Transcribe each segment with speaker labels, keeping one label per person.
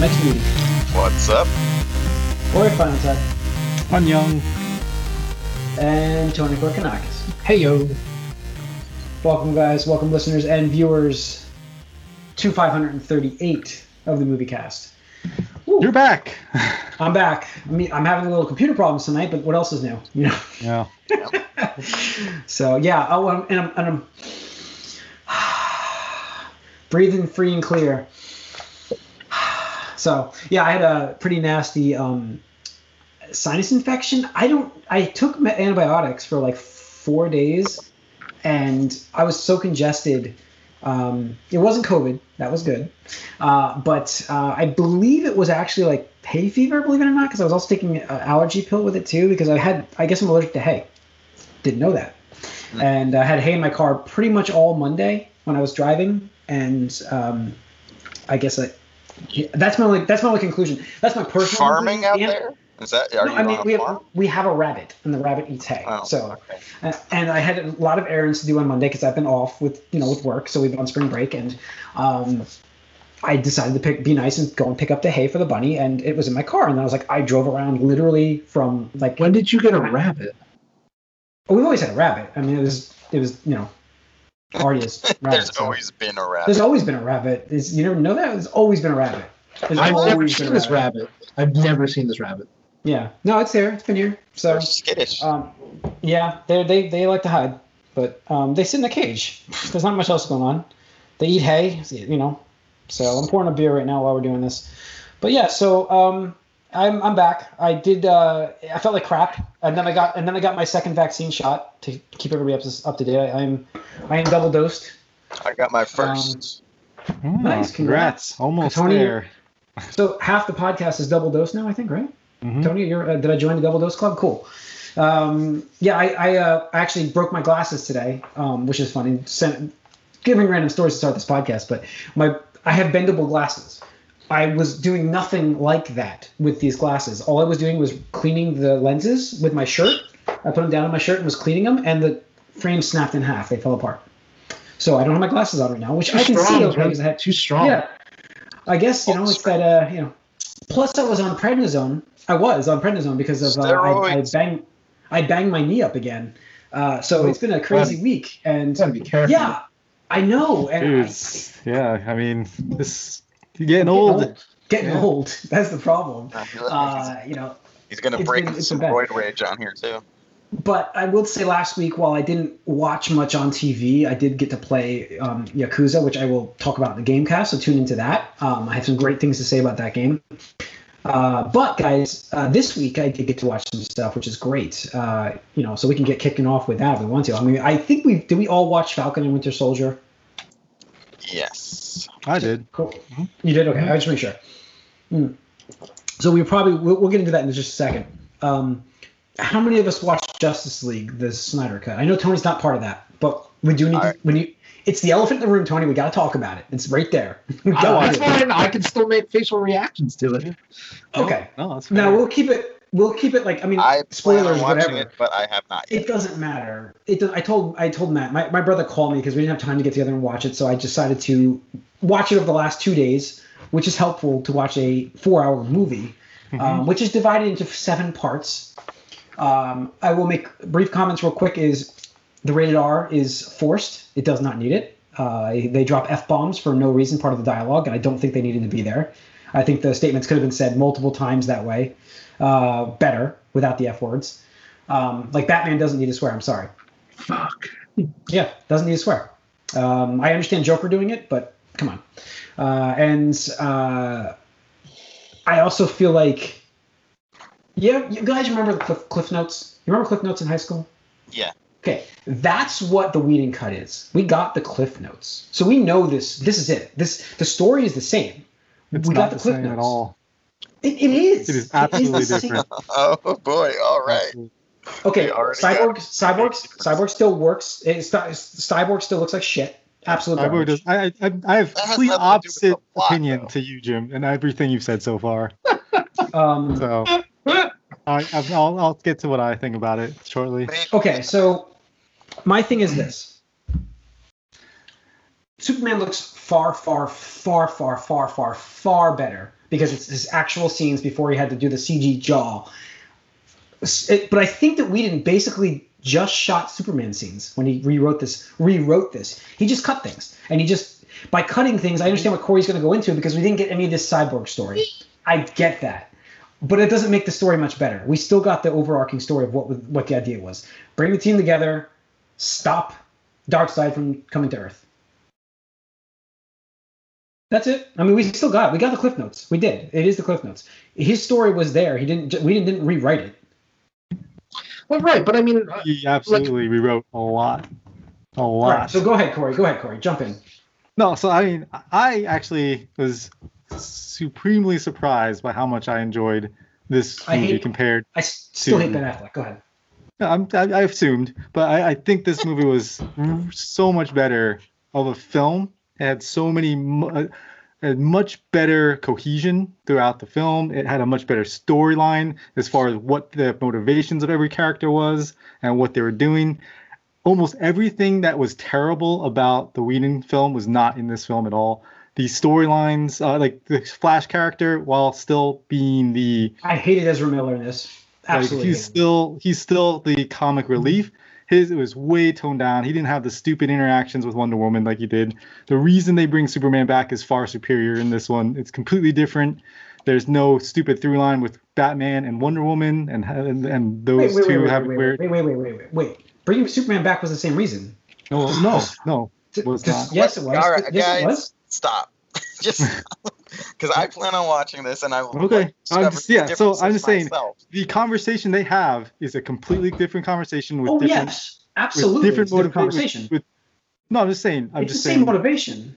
Speaker 1: Mixed Media.
Speaker 2: What's up?
Speaker 1: Corey Finetech.
Speaker 3: I'm young.
Speaker 1: And Tony Gorkanakis.
Speaker 3: Hey yo.
Speaker 1: Welcome, guys. Welcome, listeners and viewers, to 538 of the movie cast. Woo.
Speaker 3: You're back.
Speaker 1: I'm back. I mean, I'm having a little computer problems tonight, but what else is new? You know.
Speaker 3: Yeah.
Speaker 1: So yeah, oh, I'm, and I'm, and I'm breathing free and clear. So yeah, I had a pretty nasty um, sinus infection. I don't. I took antibiotics for like four days, and I was so congested. Um, it wasn't COVID. That was good. Uh, but uh, I believe it was actually like hay fever. Believe it or not, because I was also taking an allergy pill with it too. Because I had. I guess I'm allergic to hay. Didn't know that. And I had hay in my car pretty much all Monday when I was driving, and um, I guess I, yeah, that's my only that's my only conclusion. That's my personal
Speaker 2: Farming out
Speaker 1: conclusion.
Speaker 2: there? Is that? Are
Speaker 1: No,
Speaker 2: you
Speaker 1: I mean,
Speaker 2: on
Speaker 1: we
Speaker 2: a
Speaker 1: have,
Speaker 2: farm?
Speaker 1: we have a rabbit, and the rabbit eats hay.
Speaker 2: Oh,
Speaker 1: so,
Speaker 2: okay.
Speaker 1: uh, and I had a lot of errands to do on Monday because I've been off with you know with work, so we've been on spring break, and um, I decided to pick be nice and go and pick up the hay for the bunny, and it was in my car, and I was like, I drove around literally from like
Speaker 4: When did you get a rabbit?
Speaker 1: Oh, we've always had a rabbit. I mean, it was it was you know already as rabbit.
Speaker 2: There's
Speaker 1: so-
Speaker 2: always been a rabbit.
Speaker 1: there's always been a rabbit. Is you never know that? There's always been a rabbit. There's
Speaker 4: I've never seen
Speaker 1: a
Speaker 4: this rabbit. I've never seen this rabbit.
Speaker 1: Yeah, no, it's there. It's been here. So.
Speaker 2: They're skittish.
Speaker 1: Um, yeah, they they they like to hide, but um, they sit in a cage. There's not much else going on. They eat hay, you know. So I'm pouring a beer right now while we're doing this. But yeah, so um, I'm I'm back. I did. Uh, I felt like crap, and then I got and then I got my second vaccine shot to keep everybody up to, up to date. I, I'm I am double dosed.
Speaker 2: I got my first.
Speaker 3: Hmm,
Speaker 1: Nice, congrats.
Speaker 3: Almost
Speaker 1: Tony-
Speaker 3: there.
Speaker 1: So half the podcast is double dose now, I think, right?
Speaker 3: Mhm.
Speaker 1: Tony, you're, uh, did I join the double dose club? Cool. Um, yeah, I, I uh, actually broke my glasses today, um, which is funny. Sent, giving random stories to start this podcast, but my I have bendable glasses. I was doing nothing like that with these glasses. All I was doing was cleaning the lenses with my shirt. I put them down on my shirt and was cleaning them, and the frame snapped in half. They fell apart. So I don't have my glasses on right now, which
Speaker 4: Too
Speaker 1: I can see
Speaker 4: strong,
Speaker 1: okay
Speaker 4: man.
Speaker 1: because I had
Speaker 4: Too strong.
Speaker 1: yeah. I guess you know it's that uh you know. Plus, I was on prednisone. I was on prednisone because of uh, I, I banged I banged my knee up again. Uh, so it's been a crazy week, and
Speaker 4: be careful.
Speaker 1: yeah, I know. And I,
Speaker 3: yeah, I mean, this you're getting
Speaker 1: getting
Speaker 3: old.
Speaker 1: Getting
Speaker 3: Yeah.
Speaker 1: old. That's the problem.
Speaker 2: I feel like
Speaker 1: Uh, you know,
Speaker 2: he's gonna break
Speaker 1: been-
Speaker 2: some
Speaker 1: been
Speaker 2: roid rage on here too.
Speaker 1: but I will say last week, while I didn't watch much on TV, I did get to play um, Yakuza, which I will talk about in the Gamecast. So tune into that. Um, I have some great things to say about that game. Uh, but guys, uh, this week I did get to watch some stuff, which is great. Uh, you know, so we can get kicking off with that if we want to. I mean, I think we did. We all watch Falcon and Winter Soldier.
Speaker 2: Yes.
Speaker 3: I did.
Speaker 1: Cool. You did okay. I just make sure. Hmm. So we probably we'll, we'll get into that in just a second. Um, how many of us watched Justice League, the Snyder cut? I know Tony's not part of that, but we do need
Speaker 2: I-
Speaker 1: to. When you, it's the elephant in the room, Tony. We got to talk about it. It's right there. We
Speaker 4: Oh, that's fine. I can still make facial reactions to it.
Speaker 1: Okay.
Speaker 3: No, that's
Speaker 1: Now we'll keep it. We'll keep it like I mean,
Speaker 2: I plan
Speaker 1: spoilers,
Speaker 2: on watching
Speaker 1: whatever.
Speaker 2: it, but I have not yet.
Speaker 1: It doesn't matter. It does, I told I told Matt. My, my brother called me because we didn't have time to get together and watch it, so I decided to watch it over the last two days, which is helpful to watch a four-hour movie, um, which is divided into seven parts. Um, I will make brief comments real quick. Is the rated R is forced? It does not need it. Uh, they drop f bombs for no reason, part of the dialogue, and I don't think they needed to be there. I think the statements could have been said multiple times that way, uh, better without the f words. Um, like Batman doesn't need to swear. I'm sorry.
Speaker 4: Fuck.
Speaker 1: Yeah, doesn't need to swear. Um, I understand Joker doing it, but come on. Uh, and uh, I also feel like, yeah, you guys remember the Cliff, Cliff Notes? You remember Cliff Notes in high school?
Speaker 2: Yeah.
Speaker 1: Okay, that's what the Whedon cut is. We got the Cliff Notes, so we know this. This is it. This the story is the same.
Speaker 3: It's
Speaker 1: we got
Speaker 3: not
Speaker 1: the
Speaker 3: the
Speaker 1: Cliff
Speaker 3: same
Speaker 1: Notes.
Speaker 3: at all.
Speaker 1: It, it is.
Speaker 3: It is
Speaker 1: the
Speaker 3: absolutely
Speaker 1: same-
Speaker 3: different.
Speaker 2: Oh boy. All right.
Speaker 1: Okay,
Speaker 2: They
Speaker 1: Cyborg, Cyborg, Cyborg still works. It, Cyborg still looks like shit. Absolutely.
Speaker 3: I, would just, I, I, I have
Speaker 2: That has
Speaker 3: complete
Speaker 2: nothing to do with the
Speaker 3: opposite
Speaker 2: plot,
Speaker 3: opinion
Speaker 2: though.
Speaker 3: to you, Jim, and everything you've said so far.
Speaker 1: Um,
Speaker 3: So I, I'll, I'll get to what I think about it shortly.
Speaker 1: Okay, so my thing is this. Superman looks far, far, far, far, far, far, far better because it's his actual scenes before he had to do the CG jaw. It- but I think that Whedon basically just shot Superman scenes when he rewrote this. Rewrote this. He just cut things, and he just by cutting things. I understand what Corey's going to go into because we didn't get any of this cyborg story. I get that, but it doesn't make the story much better. We still got the overarching story of what what the idea was: bring the team together, stop Darkseid from coming to Earth. That's it. I mean, we still got it. We got the cliff notes. We did. It is the cliff notes. His story was there. He didn't. We didn't rewrite it.
Speaker 4: Well, right, but I mean, uh,
Speaker 3: He absolutely rewrote a lot, a lot.
Speaker 1: Right. So go ahead, Corey. Go ahead, Corey. Jump in.
Speaker 3: No, so I mean, I actually was supremely surprised by how much I enjoyed this
Speaker 1: I
Speaker 3: movie
Speaker 1: hate-
Speaker 3: compared.
Speaker 1: I s- still
Speaker 3: To-
Speaker 1: hate Ben Affleck. Go ahead.
Speaker 3: I'm, I, I assumed, but I, I think this movie was so much better of a film. Had so many, uh, had much better cohesion throughout the film. It had a much better storyline as far as what the motivations of every character was and what they were doing. Almost everything that was terrible about the Whedon film was not in this film at all. The storylines, uh, like the Flash character, while still being the
Speaker 1: I hated Ezra Miller in this.
Speaker 3: like,
Speaker 1: Absolutely.
Speaker 3: he's still he's still the comic relief. His it was way toned down. He didn't have the stupid interactions with Wonder Woman like he did. The reason they bring Superman back is far superior in this one. It's completely different. There's no stupid through line with Batman and Wonder Woman and and, and those
Speaker 1: wait, wait, wait,
Speaker 3: two
Speaker 1: wait,
Speaker 3: have
Speaker 1: wait,
Speaker 3: weird.
Speaker 1: wait, wait, wait, wait, wait, wait. Bringing Superman back was the same reason.
Speaker 3: No, no, no.
Speaker 1: T-
Speaker 3: Was
Speaker 1: 'cause-
Speaker 3: not.
Speaker 1: Yes, it was.
Speaker 2: All right,
Speaker 1: yes,
Speaker 2: guys.
Speaker 1: it was.
Speaker 2: Stop. just because I plan on watching this and I will
Speaker 3: Okay,
Speaker 2: like,
Speaker 3: I'm just- yeah, so I'm just saying-
Speaker 2: myself.
Speaker 3: The conversation they have is a completely different conversation with
Speaker 1: Oh
Speaker 3: different
Speaker 1: yes,
Speaker 3: with
Speaker 1: absolutely.
Speaker 3: different
Speaker 1: it's a different
Speaker 3: motiva-
Speaker 1: conversation.
Speaker 3: with- no, I'm just saying. I'm
Speaker 1: it's
Speaker 3: just
Speaker 1: the
Speaker 3: saying.
Speaker 1: same motivation.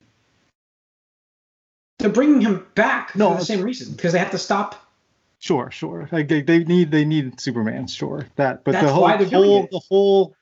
Speaker 1: They're bringing him back
Speaker 3: No,
Speaker 1: for the same reason because they have to stop.
Speaker 3: Sure, sure. Like they, they need they need Superman, sure. That but
Speaker 1: That's
Speaker 3: the whole
Speaker 1: why
Speaker 3: whole the whole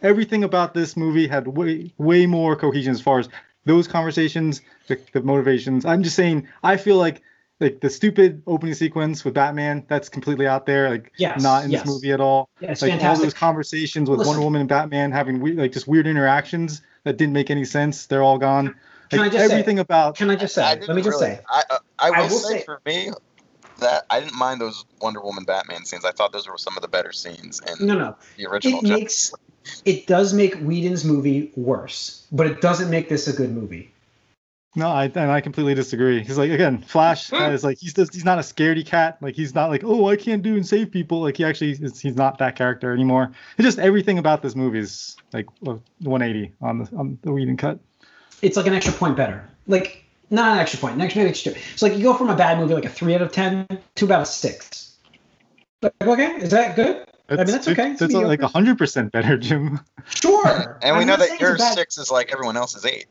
Speaker 3: everything about this movie had way way more cohesion as far as those conversations, the, the motivations. I'm just saying I feel like like the stupid opening sequence with Batman, that's completely out there, like
Speaker 1: Yes,
Speaker 3: not in
Speaker 1: yes.
Speaker 3: this movie at all.
Speaker 1: Yeah, it's
Speaker 3: like all those conversations with
Speaker 1: Listen.
Speaker 3: Wonder Woman and Batman having we, like just weird interactions that didn't make any sense. They're all gone.
Speaker 1: Can
Speaker 3: Like
Speaker 1: I just say-
Speaker 3: everything about
Speaker 1: Can I just say?
Speaker 2: I
Speaker 1: Let me just
Speaker 2: really-
Speaker 1: say.
Speaker 2: I, uh, I, will
Speaker 1: I will
Speaker 2: say,
Speaker 1: say-
Speaker 2: for me that I didn't mind those Wonder Woman Batman scenes. I thought those were some of the better scenes in
Speaker 1: No, no.
Speaker 2: the original.
Speaker 1: It makes it does make Whedon's movie worse, but it doesn't make this a good movie.
Speaker 3: No, I and I completely disagree. He's like again, Flash is like he's just he's not a scaredy cat. Like he's not like oh I can't do and save people. Like he actually is, he's not that character anymore. It's just everything about this movie is like 180 on the on the Whedon cut.
Speaker 1: It's like an extra point better. Like not an extra point, an extra maybe extra two. So like you go from a bad movie like a three out of ten to about a six. Like, okay, is that good? I mean, that's okay. It's
Speaker 3: That's like
Speaker 1: mediocre.
Speaker 3: hundred percent better, Jim.
Speaker 1: Sure.
Speaker 2: And we
Speaker 1: I'm
Speaker 2: know that your
Speaker 1: bad-
Speaker 2: six is like everyone else's eight.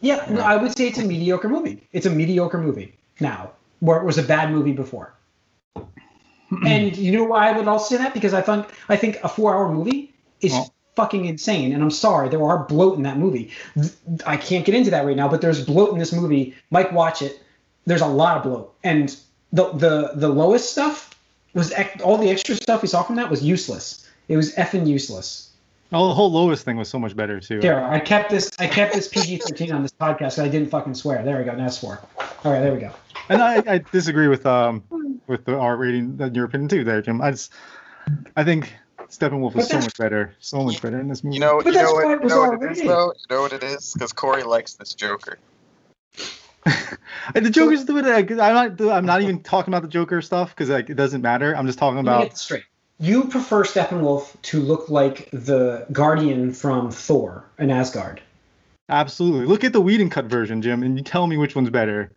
Speaker 1: Yeah, no, I would say it's a mediocre movie. It's a mediocre movie now, where it was a bad movie before. and you know why I would also say that? Because I think I think a four-hour movie is
Speaker 3: Well-
Speaker 1: fucking insane. And I'm sorry, there are bloat in that movie. I can't get into that right now, but there's bloat in this movie. Mike, watch it. There's a lot of bloat, and the the the lowest stuff was all the extra stuff we saw from that was useless. It was effing useless.
Speaker 3: Oh, the whole lowest thing was so much better too.
Speaker 1: Here, I kept this. I kept this PG-13 on this podcast, I didn't fucking swear. There we go. Now it's four. All right, there we go.
Speaker 3: And I, I disagree with um with the R rating in your opinion too, there, Jim. I just I think Steppenwolf was
Speaker 1: But
Speaker 3: so much better, so much better in this movie.
Speaker 2: You know,
Speaker 1: But
Speaker 2: you know what, you know what it is though. You know what it is because Corey likes this Joker.
Speaker 3: And the Joker's doing it. I'm not. I'm not even talking about the Joker stuff because like it doesn't matter. I'm just talking
Speaker 1: Let me
Speaker 3: about.
Speaker 1: get straight. You prefer Steppenwolf to look like the Guardian from Thor in Asgard.
Speaker 3: Absolutely. Look at the Whedon cut version, Jim, and you tell me which one's better.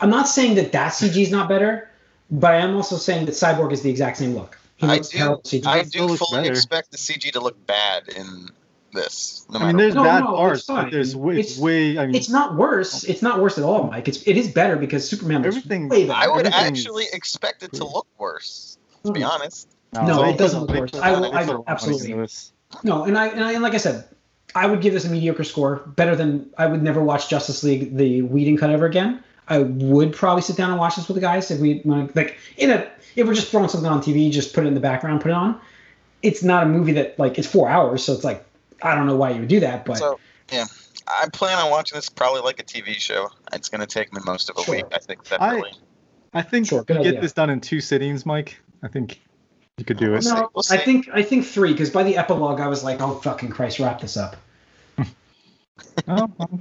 Speaker 1: I'm not saying that that CG is not better, but I am also saying that Cyborg is the exact same look. He
Speaker 2: I do- I do fully
Speaker 3: better.
Speaker 2: expect the CG to look bad in this. No
Speaker 3: I mean,
Speaker 2: matter
Speaker 3: there's
Speaker 1: No,
Speaker 3: bad
Speaker 1: no, it's
Speaker 3: parts, but there's way, it's
Speaker 1: It's-
Speaker 3: way. I mean,
Speaker 1: it's not worse. It's not worse at all, Mike. It's it is better because Superman
Speaker 3: Everything-
Speaker 1: way better.
Speaker 2: I would actually expect it to look worse. To be
Speaker 1: Mm.
Speaker 2: honest.
Speaker 1: No,
Speaker 3: they
Speaker 1: it doesn't look worse.
Speaker 3: put
Speaker 1: I
Speaker 3: a
Speaker 1: will- I will-
Speaker 3: lot of money
Speaker 1: absolutely. No, and I, and I and like I said, I would give this a mediocre score. Better than I would never watch Justice League the Whedon cut ever again. I would probably sit down and watch this with the guys if we wanna- like in a if we're just throwing something on TV, just put it in the background, put it on. It's not a movie that like it's four hours, so it's like I don't know why you would do that, but
Speaker 2: So yeah, I plan on watching this probably like a TV show. It's going to take me most of a
Speaker 1: Sure.
Speaker 2: week. I think that
Speaker 3: I-
Speaker 2: really.
Speaker 3: I think
Speaker 1: Sure,
Speaker 3: you
Speaker 1: good
Speaker 3: get
Speaker 1: idea.
Speaker 3: this done in two sittings, Mike. I think you could do it.
Speaker 2: see.
Speaker 1: No,
Speaker 2: We'll
Speaker 1: I think I think three because by the epilogue I was like, oh fucking Christ, wrap this up.
Speaker 3: Oh, well,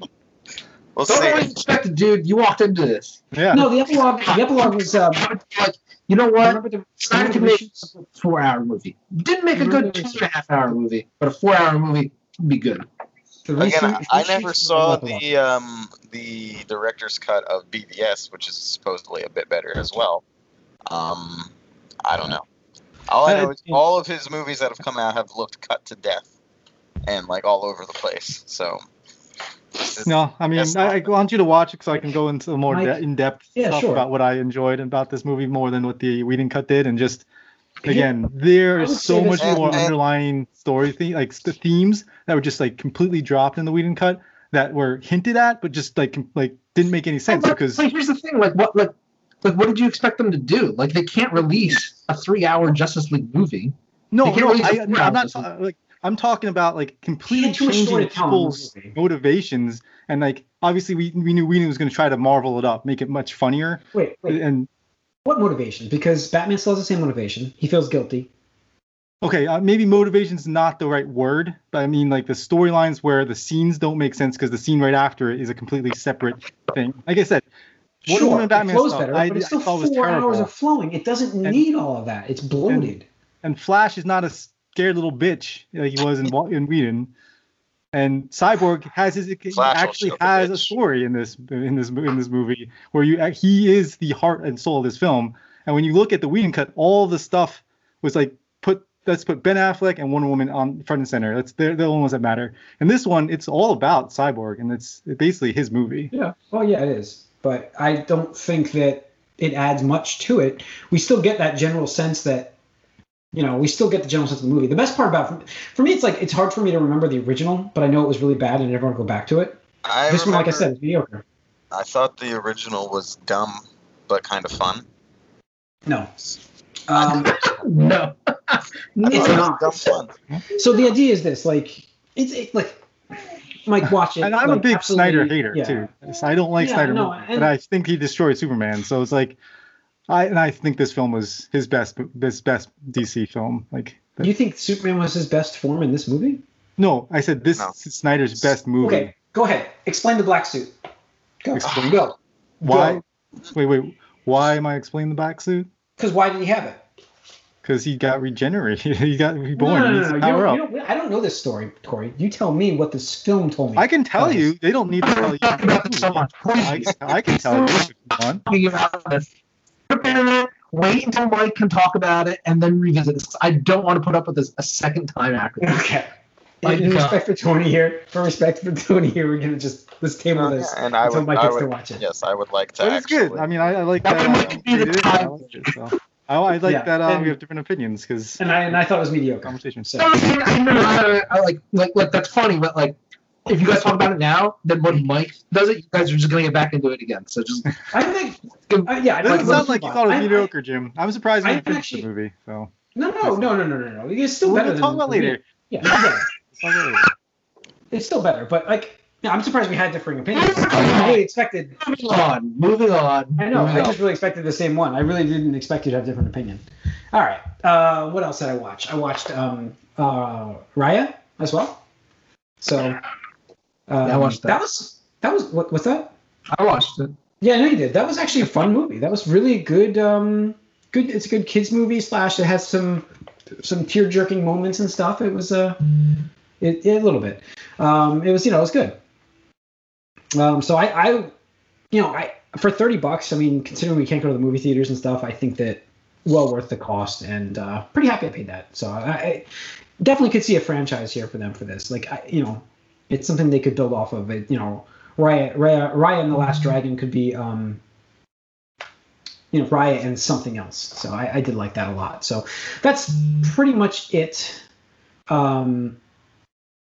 Speaker 2: We'll
Speaker 4: Don't
Speaker 2: see.
Speaker 4: always expect it, dude. You walked into this.
Speaker 3: yeah.
Speaker 1: No, the epilogue. The epilogue was. Um,
Speaker 4: Like, you know what?
Speaker 1: remember the,
Speaker 4: Snyder
Speaker 1: remember
Speaker 4: can
Speaker 1: the
Speaker 4: make a four-hour movie. Didn't make a good two and a half hour movie, but a four-hour movie would be good.
Speaker 1: The
Speaker 2: Again,
Speaker 1: reshoot-
Speaker 2: I never saw the um, the director's cut of BVS, which is supposedly a bit better as well. Um, I don't know. All I know is all of his movies that have come out have looked cut to death, and like all over the place. So. This is-
Speaker 3: No, I mean, I, I want you to watch it so I can go into more de- in-depth
Speaker 1: Yeah,
Speaker 3: stuff
Speaker 1: sure.
Speaker 3: about what I enjoyed about this movie more than what the Whedon cut did, and just again, there
Speaker 1: I
Speaker 3: so much
Speaker 1: this-
Speaker 3: more
Speaker 2: And- and-
Speaker 3: underlying story theme, like the themes that were just like completely dropped in the Whedon cut that were hinted at, but just like like didn't make any sense
Speaker 4: But,
Speaker 3: because
Speaker 4: like, here's the thing: like, what, like, like, what did you expect them to do? Like, they can't release a three-hour Justice League movie.
Speaker 3: no,
Speaker 4: They can't
Speaker 3: no,
Speaker 4: release a
Speaker 3: I,
Speaker 4: four
Speaker 3: I'm not like I'm talking about like completely
Speaker 1: too much story
Speaker 3: changing
Speaker 1: to tell in the
Speaker 3: people's motivations and like obviously we we knew Whedon was going to try to marvel it up, make it much funnier,
Speaker 1: Wait, wait.
Speaker 3: and
Speaker 1: What motivation? Because Batman still has the same motivation. He feels guilty.
Speaker 3: okay, uh, maybe motivation's not the right word, but I mean like the storylines where the scenes don't make sense because the scene right after it is a completely separate thing. Like I said, Wonder
Speaker 1: sure,
Speaker 3: Woman Batman
Speaker 1: it flows
Speaker 3: stuff,
Speaker 1: better,
Speaker 3: I-
Speaker 1: but it's still four hours of flowing. It doesn't
Speaker 3: And-
Speaker 1: need all of that. It's bloated.
Speaker 3: and Flash is not a scared little bitch like he was in Wa- in Whedon. And Cyborg has his
Speaker 2: Flash
Speaker 3: actually
Speaker 2: show the
Speaker 3: has a
Speaker 2: bitch.
Speaker 3: story in this in this in this movie where you he is the heart and soul of this film. And when you look at the Whedon cut, all the stuff was like put let's put Ben Affleck and Wonder Woman on front and center. That's they're, they're the only ones that matter. And this one, it's all about Cyborg, and it's basically his movie.
Speaker 1: Yeah. Well, yeah, it is. But I don't think that it adds much to it. We still get that general sense that, you know, we still get the general sense of the movie. The best part about for me, it's like it's hard for me to remember the original, but I know it was really bad, and I never want to go back to it.
Speaker 2: I
Speaker 1: this one, like I said, is mediocre.
Speaker 2: I thought the original was dumb, but kind of fun.
Speaker 1: No. Um,
Speaker 4: No, no.
Speaker 1: It's not.
Speaker 2: dumb fun.
Speaker 1: so the idea is this: like, it's it, like, Mike, watch it.
Speaker 3: And I'm a big Snyder hater
Speaker 1: yeah.
Speaker 3: too. So I don't like
Speaker 1: Yeah,
Speaker 3: Snyder,
Speaker 1: no,
Speaker 3: movies,
Speaker 1: and-
Speaker 3: but I think he destroyed Superman. So it's like, I and I think this film was his best, his best DC film. Like,
Speaker 1: You think Superman was his best form in this movie?
Speaker 3: no, I said this
Speaker 2: No.
Speaker 3: is Snyder's best movie.
Speaker 1: Okay, go ahead. Explain the black suit. Go.
Speaker 3: Explain.
Speaker 1: Go.
Speaker 3: Why? Wait, wait. Why am I explaining the black suit?
Speaker 1: Because why did he have it?
Speaker 3: Because he got regenerated. he got reborn.
Speaker 1: No, no, no, no,
Speaker 3: to
Speaker 1: You
Speaker 3: power
Speaker 1: don't,
Speaker 3: up.
Speaker 1: you don't, I don't know this story, Corey. You tell me what this film told me.
Speaker 3: I can tell you. They don't need to tell you.
Speaker 4: Talk about this.
Speaker 3: I, I can tell you if you want.
Speaker 4: Talking about this. Prepare it. Wait until Mike can talk about it and then revisit this. I don't want to put up with this a second time after. this.
Speaker 1: Okay.
Speaker 4: My
Speaker 1: In
Speaker 4: God.
Speaker 1: respect for Tony here, for respect for Tony here, we're gonna just let's table this
Speaker 2: Uh, and I
Speaker 1: until
Speaker 2: would,
Speaker 1: Mike
Speaker 2: I
Speaker 1: gets to watch it.
Speaker 2: yes, I would like to.
Speaker 3: But it's
Speaker 2: actually,
Speaker 3: good. I mean, I, I like
Speaker 4: That
Speaker 3: that.
Speaker 4: might
Speaker 3: uh,
Speaker 4: be the
Speaker 3: we did
Speaker 4: time.
Speaker 3: I liked it, so. I, I like
Speaker 1: Yeah,
Speaker 3: that uh,
Speaker 1: and-
Speaker 3: we have different opinions because
Speaker 1: And I and I thought it was mediocre.
Speaker 3: conversation.
Speaker 1: So
Speaker 4: No, I, I, know, I, I like, like, like that's funny, but like, if you guys talk about it now, then when Mike does it, you guys are just gonna get back into it again. So just
Speaker 1: I think, uh, yeah, I
Speaker 3: It doesn't sound like you thought it was
Speaker 1: I- I-
Speaker 3: mediocre, Jim. I'm surprised you
Speaker 1: I
Speaker 3: didn't finish the movie. So
Speaker 1: No, no, no, no, no, no, no. It's still
Speaker 3: we're
Speaker 1: better
Speaker 3: gonna
Speaker 1: than
Speaker 3: talk about later.
Speaker 1: Yeah, it's better.
Speaker 3: Let's talk about it later.
Speaker 1: It's still better, but like, yeah, I'm surprised we had differing opinions. I really expected.
Speaker 4: moving on, moving on.
Speaker 1: I know.
Speaker 4: moving
Speaker 1: I
Speaker 4: on.
Speaker 1: just really expected the same one. I really didn't expect you to have different opinion. All right. Uh, what else did I watch? I watched um, uh, Raya as well. So. Um,
Speaker 4: I watched that.
Speaker 1: That was that was what what's that?
Speaker 4: I watched it.
Speaker 1: Yeah, I know you did. That was actually a fun movie. That was really good. Um, good. It's a good kids movie. Slash, it has some some tear jerking moments and stuff. It was uh, it, yeah, a little bit. Um, it was you know it was good. Um, so I I you know I for thirty bucks. I mean, considering we can't go to the movie theaters and stuff, I think that well worth the cost and uh, pretty happy I paid that. So I, I definitely could see a franchise here for them for this. Like I, you know, it's something they could build off of. It you know. Raya, Raya, Raya and the Last Dragon could be, um, you know, Raya and something else. So I, I did like that a lot. So that's pretty much it. Um,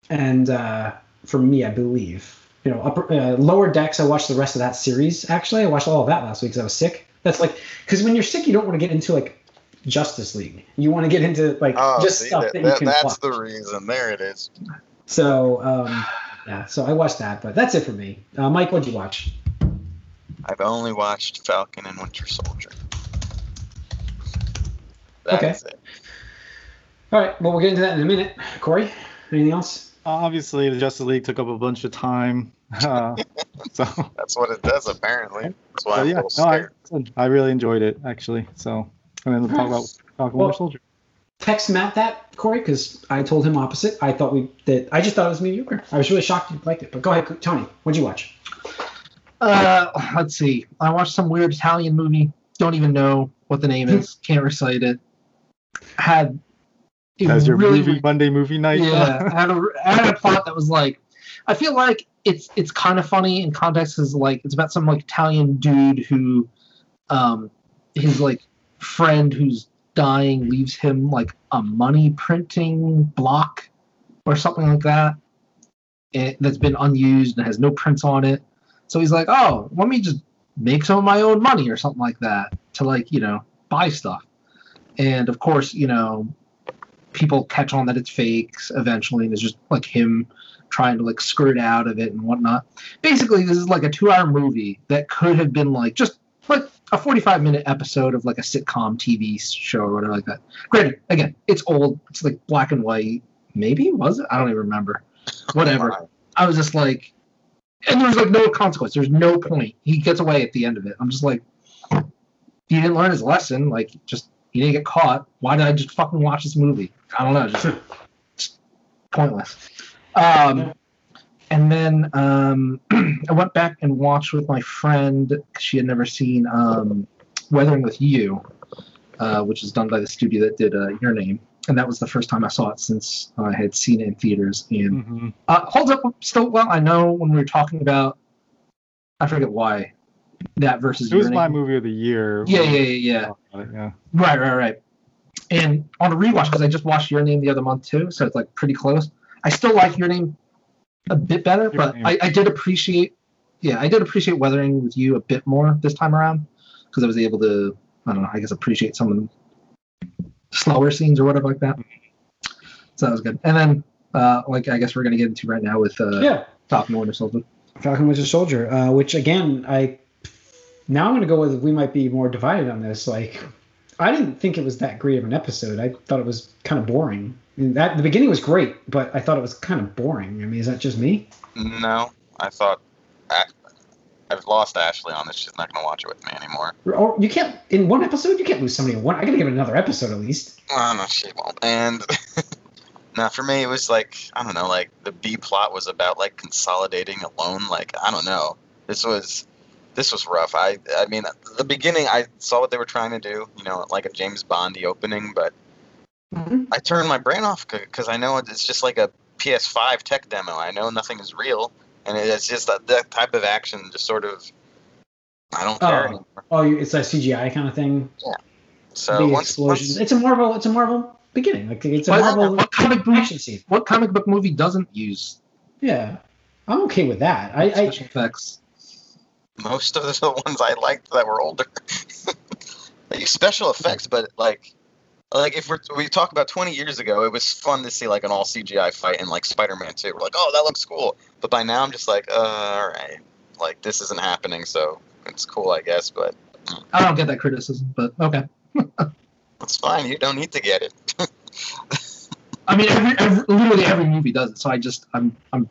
Speaker 1: and uh, for me, I believe, you know, upper, uh, Lower Decks. I watched the rest of that series. Actually, I watched all of that last week because I was sick. That's like because when you're sick, you don't want to get into like Justice League. You want to get into like
Speaker 2: Oh,
Speaker 1: just
Speaker 2: see,
Speaker 1: stuff
Speaker 2: that,
Speaker 1: that, you can
Speaker 2: that's
Speaker 1: watch.
Speaker 2: the reason. There it is.
Speaker 1: So um, Yeah, so I watched that, but that's it for me. Uh, Mike, what'd you watch?
Speaker 2: I've only watched Falcon and Winter Soldier. That
Speaker 1: Okay.
Speaker 2: is it.
Speaker 1: All right, well, we'll get into that in a minute. Corey, anything else?
Speaker 3: Obviously, the Justice League took up a bunch of time. Uh, so,
Speaker 2: That's what it does, apparently. That's why
Speaker 3: so
Speaker 2: I'm
Speaker 3: yeah,
Speaker 2: a little
Speaker 3: no, I. I really enjoyed it actually. So, and then we'll talk about Falcon
Speaker 1: Well-
Speaker 3: Winter Soldier.
Speaker 1: Text Matt that, Corey, because I told him opposite. I thought we that I just thought it was mediocre. I was really shocked you liked it. But go ahead, Tony. What'd you watch?
Speaker 4: Uh, let's see. I watched some weird Italian movie. Don't even know what the name is. Can't recite it. Had it
Speaker 3: As your
Speaker 4: really,
Speaker 3: movie Monday movie night.
Speaker 4: yeah, I had a I had a plot that was like, I feel like it's it's kind of funny in context is like it's about some like Italian dude who, um, his like friend who's dying leaves him like a money printing block or something like that, and that's been unused and has no prints on it. So he's like, oh, let me just make some of my own money or something like that to like you know buy stuff. And of course, you know, people catch on that it's fakes eventually, and it's just like him trying to like skirt out of it and whatnot. Basically, this is like a two-hour movie that could have been like just like a 45-minute episode of like a sitcom TV show or whatever like that. Granted, again, it's old. It's like black and white. Maybe was it? I don't even remember. Whatever. I was just like, and there's like no consequence. There's no point. He gets away at the end of it. I'm just like, he didn't learn his lesson. Like, just he didn't get caught. Why did I just fucking watch this movie? I don't know. Just, just pointless. Um, and then um, I went back and watched with my friend. She had never seen um, Weathering with You, uh, which is done by the studio that did uh, Your Name. And that was the first time I saw it since I had seen it in theaters. And
Speaker 3: hmm
Speaker 4: uh, holds up still well. I know when we were talking about, I forget why, that versus
Speaker 3: It was my
Speaker 4: Name.
Speaker 3: movie of the year.
Speaker 4: Yeah, yeah, yeah, yeah.
Speaker 3: yeah. yeah.
Speaker 4: Right, right, right. And on a rewatch, because I just watched Your Name the other month too, so it's like pretty close. I still like Your Name a bit better, but I, I did appreciate, yeah, I did appreciate Weathering with You a bit more this time around because I was able to, I don't know, I guess appreciate some of the slower scenes or whatever like that. So that was good. And then, uh, like I guess we're gonna get into right now with uh,
Speaker 1: yeah,
Speaker 4: Falcon and Winter Soldier.
Speaker 1: Falcon Winter Soldier, uh, which again, I now I'm gonna go with we might be more divided on this. Like, I didn't think it was that great of an episode. I thought it was kind of boring. I mean, that the beginning was great, but I thought it was kind of boring. I mean, is that just me?
Speaker 2: No, I thought I, I've lost Ashley on this. She's not gonna watch it with me anymore.
Speaker 1: Or you can't in one episode you can't lose somebody in one. I gotta give it another episode at least.
Speaker 2: Oh no, she won't. And now for me, it was like I don't know, like the B plot was about like consolidating a loan. Like I don't know. This was this was rough. I I mean, the beginning I saw what they were trying to do. You know, like a James Bondy opening, but mm-hmm. I turned my brain off because I know it's just like a PS5 tech demo. I know nothing is real, and it's just that, that type of action just sort of I don't care
Speaker 1: Oh.
Speaker 2: anymore.
Speaker 1: Oh, it's a CGI kind of thing. Yeah.
Speaker 2: So
Speaker 1: Big
Speaker 2: once,
Speaker 1: explosions.
Speaker 2: once
Speaker 1: It's a Marvel. It's a Marvel beginning. Like it's a
Speaker 4: What-
Speaker 1: Marvel
Speaker 4: what comic book?
Speaker 1: action scene.
Speaker 4: What comic book movie doesn't use
Speaker 1: Yeah, I'm okay with that. I, I
Speaker 4: special effects?
Speaker 2: Most of the ones I liked that were older. like special effects, but like like if we're we talk about 20 years ago, it was fun to see like an all CGI fight in like Spider-Man 2. We're like, "Oh, that looks cool." But by now I'm just like, "Uh, all right. Like this isn't happening, so it's cool, I guess, but
Speaker 4: I don't get that criticism, but okay.
Speaker 2: it's fine. You don't need to get it."
Speaker 4: I mean, every, every literally every movie does it. So I just I'm I'm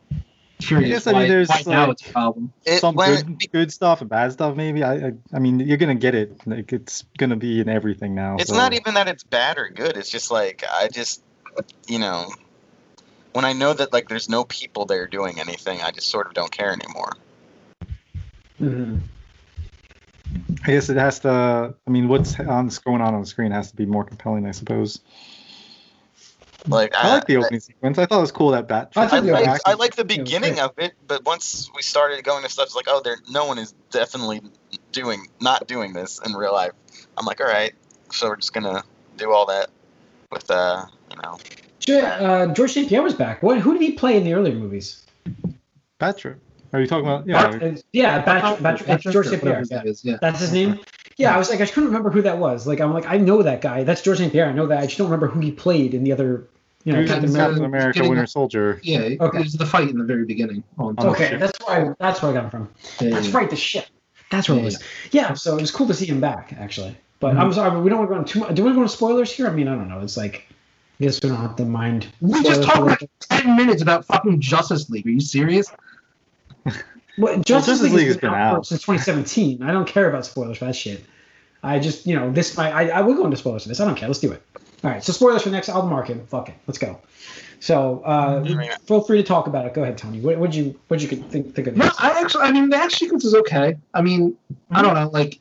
Speaker 4: curious
Speaker 3: guess, I mean,
Speaker 4: why,
Speaker 3: there's,
Speaker 4: why now
Speaker 3: like-
Speaker 4: it's a problem.
Speaker 2: It
Speaker 3: Some
Speaker 2: when
Speaker 3: good, good stuff and bad stuff, maybe. I, I, I mean, you're gonna get it. Like it's gonna be in everything now.
Speaker 2: it's
Speaker 3: so.
Speaker 2: not even that it's bad or good. It's just like I just you know, when I know that like there's no people there doing anything, I just sort of don't care anymore.
Speaker 1: mhm.
Speaker 3: I guess it has to. I mean, what's on going on on the screen has to be more compelling, I suppose.
Speaker 2: Like
Speaker 3: I like the opening sequence. I thought it was cool that bat.
Speaker 1: I
Speaker 2: I like,
Speaker 1: action-
Speaker 2: I like the beginning
Speaker 1: great.
Speaker 2: of it, but once we started going to stuff, it's like, oh, there, no one is definitely doing, not doing this in real life. I'm like, all right, so we're just gonna do all that with, uh, you know,
Speaker 1: Ge- uh, George St. Pierre was back. What? Who did he play in the earlier movies?
Speaker 3: Patrick. Are you talking about? Yeah.
Speaker 1: Uh, yeah, Patrick, Patrick, it's George St. Pierre.
Speaker 4: Whatever
Speaker 1: Yeah.
Speaker 4: is, yeah.
Speaker 1: That's his name. Yeah, I was like, I couldn't remember who that was. Like, I'm like, I know that guy. That's George St. Pierre. I know that. I just don't remember who he played in the other You know,
Speaker 3: He
Speaker 1: Captain America.
Speaker 3: Captain America,
Speaker 4: getting-
Speaker 3: Winter Soldier.
Speaker 4: Yeah, it
Speaker 1: Okay.
Speaker 4: was the fight in the very beginning. On
Speaker 3: Oh,
Speaker 1: Okay,
Speaker 3: shit.
Speaker 1: that's why that's where I got him from.
Speaker 4: Yeah,
Speaker 1: That's
Speaker 4: yeah.
Speaker 1: right, the ship. That's where it
Speaker 4: Yeah,
Speaker 1: was. Yeah, so it was cool to see him back, actually. But
Speaker 4: Mhm.
Speaker 1: I'm sorry, but we don't want to go into too much. Do we want to go into spoilers here? I mean, I don't know. It's like, I guess we don't have to mind.
Speaker 4: We just
Speaker 1: spoilers
Speaker 4: talked like ten minutes about fucking Justice League. Are you serious?
Speaker 1: Well, Justice,
Speaker 3: Justice
Speaker 1: League,
Speaker 3: League
Speaker 1: has
Speaker 3: has
Speaker 1: been
Speaker 3: been
Speaker 1: out,
Speaker 3: out.
Speaker 1: since 2017. I don't care about spoilers for that shit. I just, you know, this might. I, I will go into spoilers for this. I don't care. Let's do it. All right. So spoilers for next. I'll mark it. Fuck it. Let's go. So uh,
Speaker 2: mean,
Speaker 1: feel free to talk about it. Go ahead, Tony. What would you what you think think of
Speaker 4: No. I actually, I mean, the action sequence is okay. I mean, I don't know, like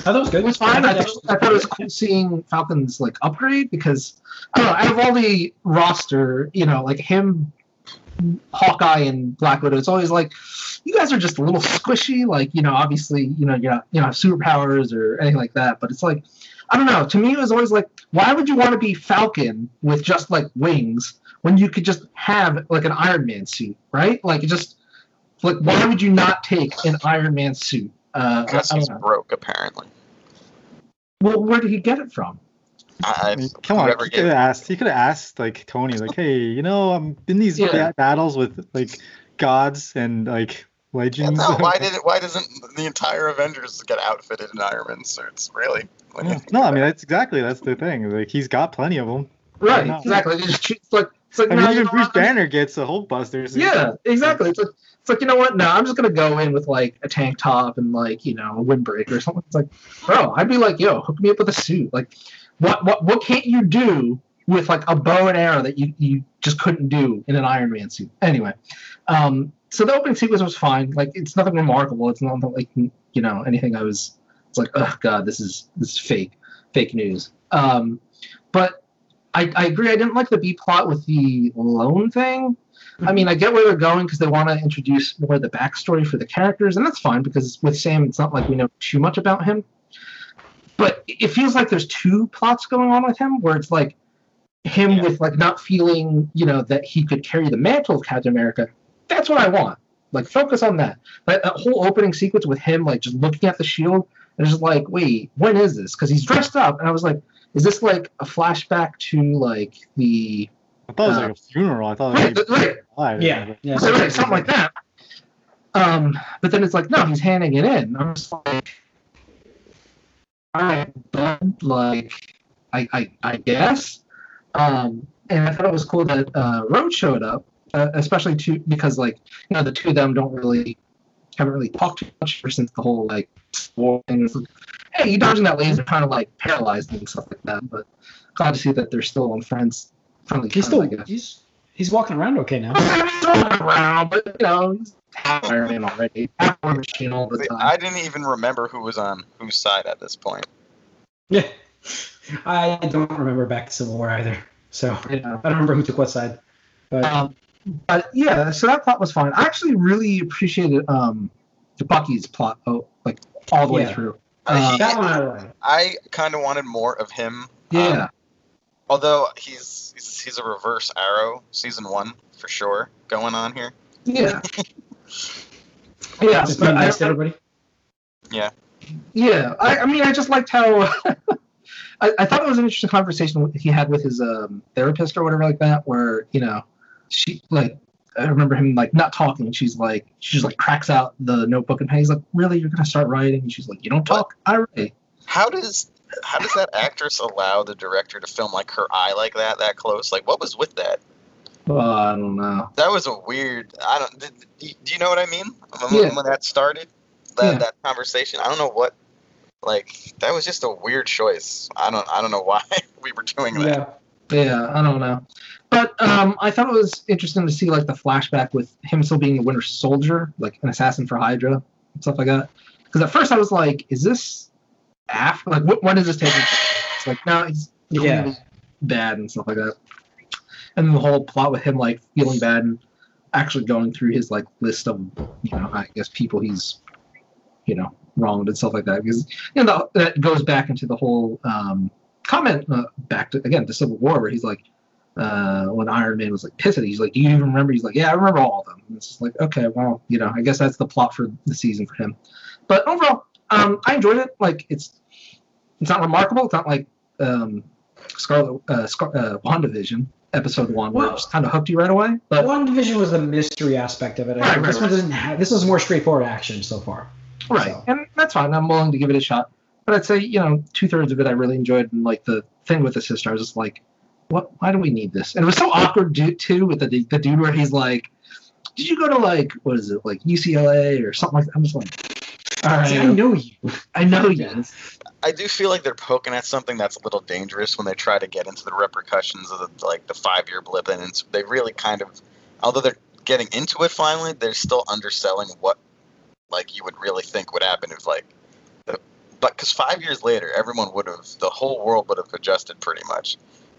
Speaker 1: I thought it was good.
Speaker 4: it was fine. I,
Speaker 1: thought
Speaker 4: I thought it was cool seeing Falcons like upgrade because I don't know. Out of all the roster, you know, like him, Hawkeye, and Black Widow, it's always like you guys are just a little squishy. Like you know, obviously, you know, you're not, you know, have superpowers or anything like that. But it's like I don't know. To me, it was always like, why would you want to be Falcon with just like wings when you could just have like an Iron Man suit, right? Like just like why would you not take an Iron Man suit? Uh, I,
Speaker 2: because
Speaker 4: I
Speaker 2: he's
Speaker 4: know.
Speaker 2: broke apparently.
Speaker 4: Well, where did he get it from?
Speaker 2: I,
Speaker 3: I mean, come on, he could have asked. He could have asked like Tony, like, "Hey, you know, I'm in these
Speaker 4: Yeah.
Speaker 3: ba- battles with like gods and like
Speaker 2: Yeah,
Speaker 3: legends."
Speaker 2: no, why did it? Why doesn't the entire Avengers get outfitted in Iron Man suits? Really?
Speaker 3: Yeah. no, I mean that's exactly that's the thing. Like he's got plenty of them.
Speaker 4: Right, exactly. It's, just- it's like it's like
Speaker 3: I mean,
Speaker 4: you
Speaker 3: even
Speaker 4: know
Speaker 3: Bruce
Speaker 4: what?
Speaker 3: Banner gets a Hulkbuster. suit.
Speaker 4: Yeah, exactly. It's like it's like you know what? No, I'm just gonna go in with like a tank top and like you know a windbreaker or something. It's like, bro, I'd be like, yo, hook me up with a suit. Like, what what what can't you do with like a bow and arrow that you you just couldn't do in an Iron Man suit? Anyway, um, so the opening sequence was fine. Like, it's nothing remarkable. It's not like you know anything. I was it's like, oh god, this is this is fake fake news. Um, but I, I agree. I didn't like the B plot with the loan thing. I mean, I get where they're going because they want to introduce more of the backstory for the characters, and that's fine because with Sam, it's not like we know too much about him. But it feels like there's two plots going on with him, where it's like him
Speaker 2: Yeah.
Speaker 4: with like not feeling, you know, that he could carry the mantle of Captain America. That's what I want. Like, focus on that. That, that whole opening sequence with him, like, just looking at the shield, and just like, wait, when is this? Because he's dressed up, and I was like, is this like a flashback to like the
Speaker 3: I thought it was
Speaker 4: Uh,
Speaker 3: like a funeral. I thought
Speaker 4: right,
Speaker 3: it was
Speaker 4: right,
Speaker 3: alive.
Speaker 1: Yeah, yeah.
Speaker 4: so, right, something like that. Um, but then it's like, no, he's handing it in. I'm just like, all right, bud, like, I, I, I guess. Um, and I thought it was cool that uh, Road showed up, uh, especially to because like you know the two of them don't really haven't really talked too much ever since the whole like war thing. It's like, hey, you dodging that laser, kind of like paralyzed and stuff like that. But glad to see that they're still on friends, friendly.
Speaker 1: He's
Speaker 4: terms,
Speaker 1: still
Speaker 4: I guess.
Speaker 1: he's he's walking around okay now.
Speaker 4: He's rolling around, but you know, he's half Iron Man already, half War Machine all the time.
Speaker 2: I didn't even remember who was on whose side at this point.
Speaker 1: Yeah. I don't remember back to Civil War either. So
Speaker 4: you know.
Speaker 1: I don't remember who took what side. But
Speaker 4: Um, but yeah, so that plot was fine. I actually really appreciated um, the Bucky's plot, oh, like all the way through.
Speaker 2: Uh,
Speaker 4: Um,
Speaker 1: that one I.
Speaker 2: I kind of wanted more of him.
Speaker 4: yeah,
Speaker 2: um, although he's, he's he's a reverse Arrow season one for sure going on here.
Speaker 4: yeah, yeah.
Speaker 1: Just
Speaker 4: but
Speaker 1: being
Speaker 4: I-
Speaker 1: nice to everybody.
Speaker 4: Yeah, I, I mean, I just liked how I, I thought it was an interesting conversation he had with his um, therapist or whatever like that, where you know, she like I remember him like not talking. and She's like she just like cracks out the notebook and he's like, "Really, you're gonna start writing?" And she's like, "You don't talk, I write."
Speaker 2: How does how does that actress allow the director to film like her eye like that that close? Like what was with that?
Speaker 4: Well, I don't know.
Speaker 2: That was a weird. I don't. did- Do do you know what I mean? When,
Speaker 4: Yeah.
Speaker 2: when that started, that
Speaker 4: Yeah.
Speaker 2: that conversation. I don't know what. Like that was just a weird choice. I don't. I don't know why we were doing that.
Speaker 1: Yeah.
Speaker 4: Yeah, I don't know. But um, I thought it was interesting to see like the flashback with him still being the Winter Soldier, like an assassin for Hydra and stuff like that. Because at first I was like, is this after? Like, what, when is this taking? It's like, no, he's
Speaker 1: Yeah.
Speaker 4: bad and stuff like that. And then the whole plot with him like feeling bad and actually going through his like list of you know I guess people he's you know wronged and stuff like that because you know that goes back into the whole um, comment uh, back to again to Civil War where he's like uh, when Iron Man was like pissed at he's like, Do you even remember? He's like, Yeah, I remember all of them. And it's just like, okay, well, you know, I guess that's the plot for the season for him. But overall, um, I enjoyed it. Like it's it's not remarkable. It's not like um, Scarlet uh, Scar- uh, WandaVision episode one,
Speaker 1: Well-
Speaker 4: which kind of hooked you right away. But
Speaker 1: WandaVision was the mystery aspect of it. I
Speaker 4: Right,
Speaker 1: think.
Speaker 4: right,
Speaker 1: this one doesn't have. This was more straightforward action so far.
Speaker 4: right,
Speaker 1: So.
Speaker 4: and that's fine. I'm willing to give it a shot. But I'd say you know two thirds of it I really enjoyed, and like the thing with the sister, I was just like, what? Why do we need this? And it was so awkward dude, too with the the dude where he's like, did you go to like what is it like UCLA or something like that? I'm just like, all
Speaker 1: See, I know you.
Speaker 4: I know you.
Speaker 2: I do feel like they're poking at something that's a little dangerous when they try to get into the repercussions of the, like the five year blip, and it's, they really kind of, although they're getting into it finally, they're still underselling what like you would really think would happen if like, but because five years later, everyone would have, the whole world would have adjusted pretty much,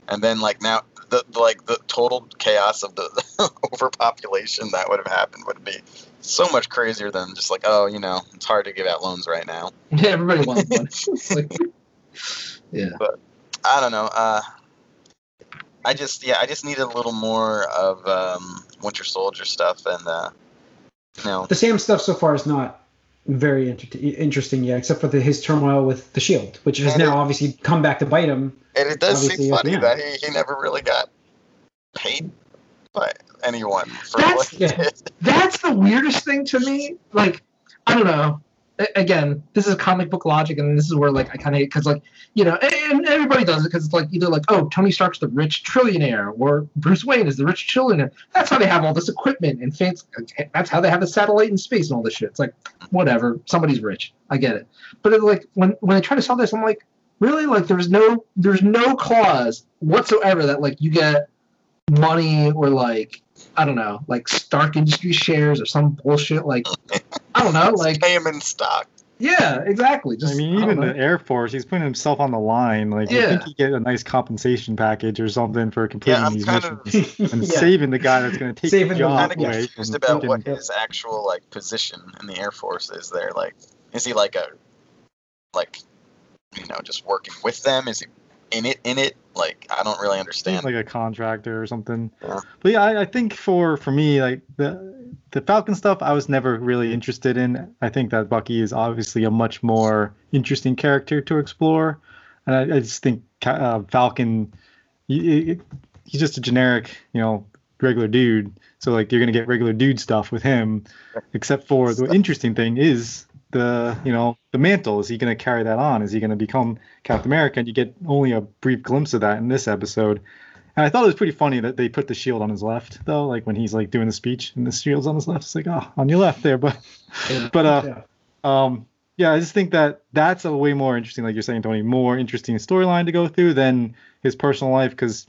Speaker 2: and then like now the, the like the total chaos of the overpopulation that would have happened would be so much crazier than just like oh you know it's hard to give out loans right now.
Speaker 4: Yeah, everybody wants one. Like, yeah.
Speaker 2: But I don't know. Uh, I just yeah, I just needed a little more of um, Winter Soldier stuff, and uh, you know,
Speaker 1: The Sam stuff so far is not very inter- interesting yeah. except for the, his turmoil with the Shield, which has
Speaker 2: And
Speaker 1: now
Speaker 2: it-
Speaker 1: obviously come back to bite him.
Speaker 2: and it does
Speaker 1: Obviously,
Speaker 2: seem funny that he, he never really got paid by anyone for
Speaker 4: That's-
Speaker 2: what he
Speaker 1: yeah.
Speaker 2: did.
Speaker 4: That's the weirdest thing to me. Like, I don't know. Again, this is comic book logic, and this is where like I kind of because like you know, and- everybody does it because it's like either like oh Tony Stark's the rich trillionaire or Bruce Wayne is the rich trillionaire. That's how they have all this equipment and fancy. That's how they have a satellite in space and all this shit. It's like whatever, somebody's rich. I get it, but it, like when when they try to sell this, I'm like, really? Like there's no there's no clause whatsoever that like you get money or like I don't know, like Stark Industries shares or some bullshit. Like I don't know, like
Speaker 2: pay him in stock.
Speaker 4: yeah, exactly. Just
Speaker 3: I mean,
Speaker 4: don't
Speaker 3: even
Speaker 4: know.
Speaker 3: the Air Force, he's putting himself on the line. Like, you
Speaker 4: Yeah.
Speaker 3: think he get a nice compensation package or something for completing
Speaker 2: Yeah, I'm
Speaker 3: these
Speaker 2: kind of
Speaker 3: missions and
Speaker 1: Yeah.
Speaker 3: saving the guy that's going to take
Speaker 1: Saving
Speaker 3: the
Speaker 1: the-
Speaker 3: job
Speaker 2: kind of
Speaker 3: away
Speaker 2: confused about
Speaker 3: fucking-
Speaker 2: what his actual like position in the Air Force is. There, like, is he like a like you know just working with them? Is he in it? In it? Like, I don't really understand.
Speaker 3: like a contractor or something.
Speaker 2: Yeah.
Speaker 3: But yeah, I, I think for for me, like the the Falcon stuff, I was never really interested in. I think that Bucky is obviously a much more interesting character to explore, and I, I just think uh, Falcon, he, he- he's just a generic, you know, regular dude. So like you're gonna get regular dude stuff with him, except for the interesting thing is the you know the mantle. Is he gonna carry that on? Is he gonna become Captain America? And you get only a brief glimpse of that in this episode. And I thought it was pretty funny that they put the shield on his left, though, like when he's like doing the speech and the shield's on his left. It's like, oh, on your left there, but,
Speaker 4: Yeah.
Speaker 3: but uh,
Speaker 1: Yeah.
Speaker 3: um, yeah, I just think that that's a way more interesting, like you're saying, Tony, more interesting storyline to go through than his personal life, because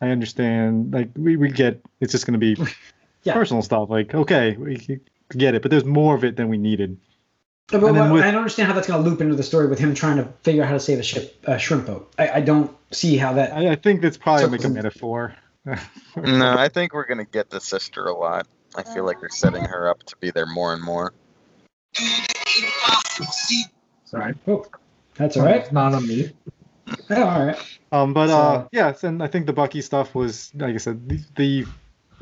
Speaker 3: I understand, like we, we get it's just going to be
Speaker 1: Yeah.
Speaker 3: personal stuff. Like, okay, we get it, but there's more of it than we needed.
Speaker 1: But, but
Speaker 3: with-
Speaker 1: I don't understand how that's going to loop into the story with him trying to figure out how to save a ship, uh, shrimp boat. I, I don't see how that.
Speaker 3: I, I think that's probably
Speaker 1: So-
Speaker 3: like a metaphor.
Speaker 2: no, I think we're gonna get the sister a lot. I feel like they're setting her up to be there more and more.
Speaker 4: Sorry,
Speaker 1: Oh, that's all right.
Speaker 4: Not on me.
Speaker 1: Yeah, all right.
Speaker 3: Um, but uh, yes, and I think the Bucky stuff was, like I said, the, the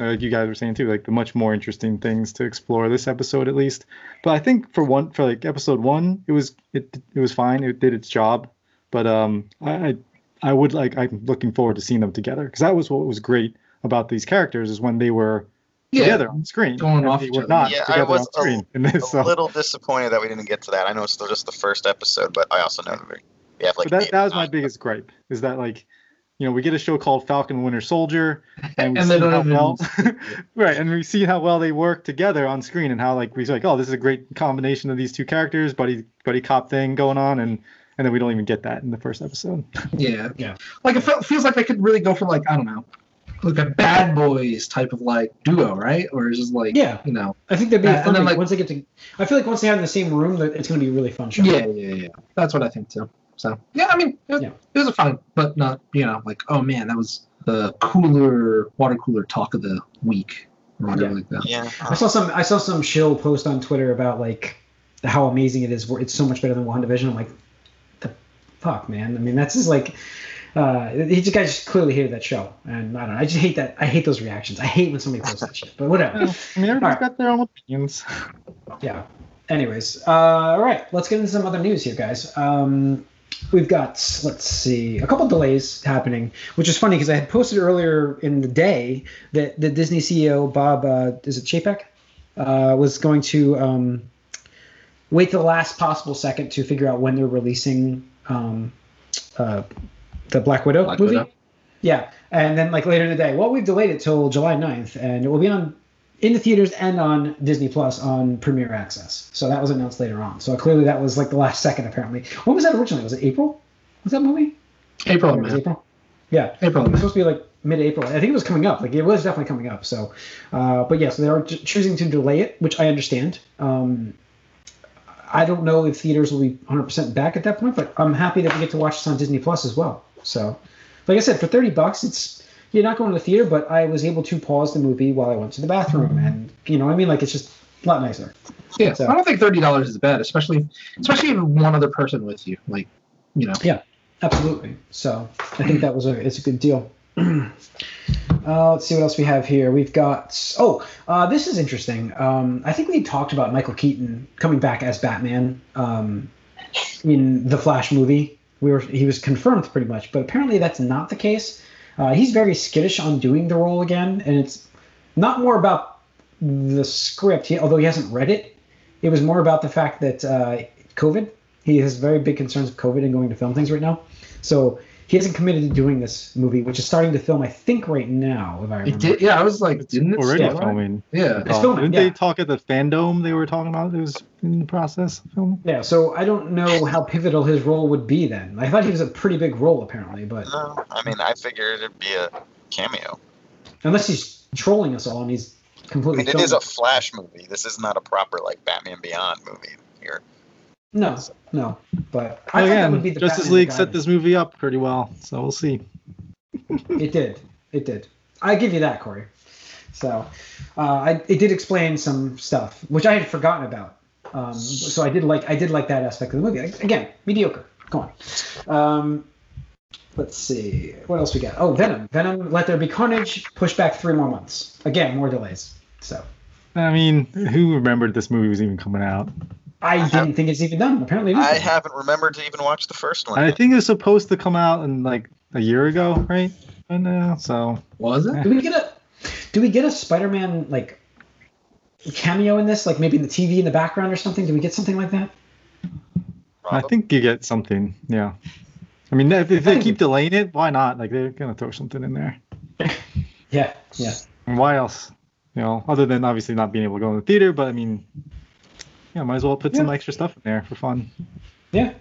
Speaker 3: uh, you guys were saying too, like the much more interesting things to explore this episode at least. But I think for one, for like episode one, it was it it was fine. It did its job. But um, I I, I would like I'm looking forward to seeing them together because that was what was great about these characters is when they were
Speaker 4: Yeah,
Speaker 3: together on screen.
Speaker 4: Going off
Speaker 3: they
Speaker 4: each
Speaker 3: were
Speaker 4: other.
Speaker 3: not
Speaker 2: Yeah, I was
Speaker 3: on
Speaker 2: a-
Speaker 3: screen in this.
Speaker 2: A little disappointed that we didn't get to that. I know it's still just the first episode, but I also know that we we have like
Speaker 3: but that, that was my biggest gripe is that like you know we get a show called falcon winter soldier and we
Speaker 4: And
Speaker 3: see how well right and we see how well they work together on screen and how like we're like oh this is a great combination of these two characters buddy buddy cop thing going on and and then we don't even get that in the first episode
Speaker 4: Yeah,
Speaker 1: Yeah.
Speaker 4: Like it felt, feels like they could really go for like I don't know, like a Bad Boys type of like duo, right? Or is just like
Speaker 1: Yeah.
Speaker 4: you know,
Speaker 1: I think that'd be
Speaker 4: Uh,
Speaker 1: fun.
Speaker 4: then,
Speaker 1: like,
Speaker 4: like-
Speaker 1: once they get to, I feel like once they have in the same room, that it's going to be a really fun show.
Speaker 4: yeah, yeah, yeah. That's what I think too. So yeah, I mean, it,
Speaker 1: Yeah.
Speaker 4: it was a fun, but not you know like oh man, that was the cooler water cooler talk of the week or whatever
Speaker 1: Yeah.
Speaker 4: like that.
Speaker 2: Yeah,
Speaker 1: I saw some. I saw some shill post on Twitter about like how amazing it is. It's so much better than WandaVision. I'm like, the fuck, man. I mean, that's just like. Uh, he just guys just clearly hated that show, and I don't know. I just hate that. I hate those reactions. I hate when somebody posts that shit. But whatever.
Speaker 3: Well, i mean everybody's
Speaker 1: Alright.
Speaker 3: got their own opinions
Speaker 1: Yeah. Anyways, uh, all right. Let's get into some other news here, guys. Um, we've got let's see a couple delays happening, which is funny because I had posted earlier in the day that the Disney CEO Bob uh, is it Chapek uh, was going to um, wait to the last possible second to figure out when they're releasing um, uh, the Black Widow
Speaker 4: Black
Speaker 1: movie.
Speaker 4: Widow.
Speaker 1: Yeah, and then like later in the day, well, we've delayed it till July 9th, and it will be on in the theaters and on Disney Plus on Premiere Access. So that was announced later on. So clearly that was like the last second apparently. When was that originally? Was it April? Was that movie?
Speaker 4: April,
Speaker 1: Or was
Speaker 4: man.
Speaker 1: April? Yeah.
Speaker 4: April,
Speaker 1: It was supposed to be like mid-April. I think it was coming up. Like it was definitely coming up. So, uh, but yeah, so they are choosing to delay it, which I understand. Um, I don't know if theaters will be 100% back at that point, but I'm happy that we get to watch this on Disney Plus as well. So, like I said, for 30 bucks, it's you're not going to the theater, but I was able to pause the movie while I went to the bathroom, and you know, what I mean, like it's just a lot nicer.
Speaker 4: Yeah,
Speaker 1: So-
Speaker 4: I don't think thirty dollars is bad, especially especially if one other person with you. Like, you know, Yeah,
Speaker 1: Absolutely. So I think that was a it's a good deal. uh, let's see what else we have here. We've got oh, uh, this is interesting. Um, I think we talked about Michael Keaton coming back as Batman um, in the Flash movie. We were he was confirmed pretty much, but apparently that's not the case. Uh, he's very skittish on doing the role again, and it's not more about the script. He, although he hasn't read it, it was more about the fact that uh, COVID. He has very big concerns of COVID and going to film things right now. So he hasn't committed to doing this movie, which is starting to film, I think, right now, if I remember.
Speaker 4: it did. Yeah, I was like, didn't it
Speaker 3: Already
Speaker 4: start?
Speaker 3: filming.
Speaker 4: Yeah,
Speaker 1: It's filming,
Speaker 3: Didn't
Speaker 1: yeah.
Speaker 3: they talk at the fandom they were talking about? It was in the process of filming.
Speaker 1: Yeah, so I don't know how pivotal his role would be then. I thought he was a pretty big role, apparently, but
Speaker 2: No, I mean, I figured it'd be a cameo.
Speaker 1: unless he's trolling us all and he's completely.
Speaker 2: I mean, it is a Flash movie. This is not a proper like Batman Beyond movie here.
Speaker 1: No, no, but I thought that would be the
Speaker 3: Justice
Speaker 1: Batman
Speaker 3: League set this movie up pretty well, so we'll see.
Speaker 1: It did. It did. I give you that, Corey. So, uh, I, it did explain some stuff which I had forgotten about. Um, so I did like I did like that aspect of the movie. Again, mediocre. Go on. Um, let's see what else we got. Oh, Venom. Venom. Let there be carnage. Push back three more months. Again, more delays. So
Speaker 3: I mean, who remembered this movie was even coming out?
Speaker 1: I didn't think it's even done. Apparently, it is
Speaker 2: I
Speaker 1: done.
Speaker 2: haven't remembered to even watch the first one.
Speaker 3: I think it was supposed to come out in like a year ago, right? And uh, so
Speaker 4: was it?
Speaker 1: Do we get a do we get a Spider-Man like cameo in this? Like maybe in the TV in the background or something? Do we get something like that?
Speaker 3: I think you get something. Yeah. I mean, if, if they keep delaying it, why not? Like they're gonna throw something in there.
Speaker 1: Yeah, yeah.
Speaker 3: And why else? You know, other than obviously not being able to go in the theater, but I mean, yeah, might as well put some extra stuff in there for fun.
Speaker 1: Yeah.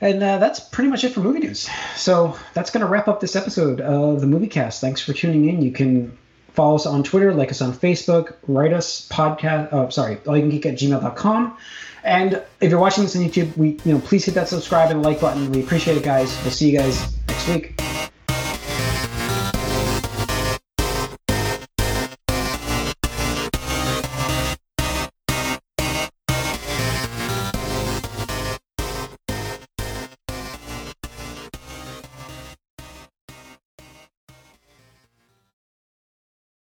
Speaker 1: And uh, that's pretty much it for movie news. So that's going to wrap up this episode of the Movie Cast. Thanks for tuning in. You can follow us on Twitter, like us on Facebook, write us podcast. Oh, sorry, all you can geek at gmail.com. And if you're watching this on YouTube, we you know please hit that subscribe and like button. We appreciate it, guys. We'll see you guys next week.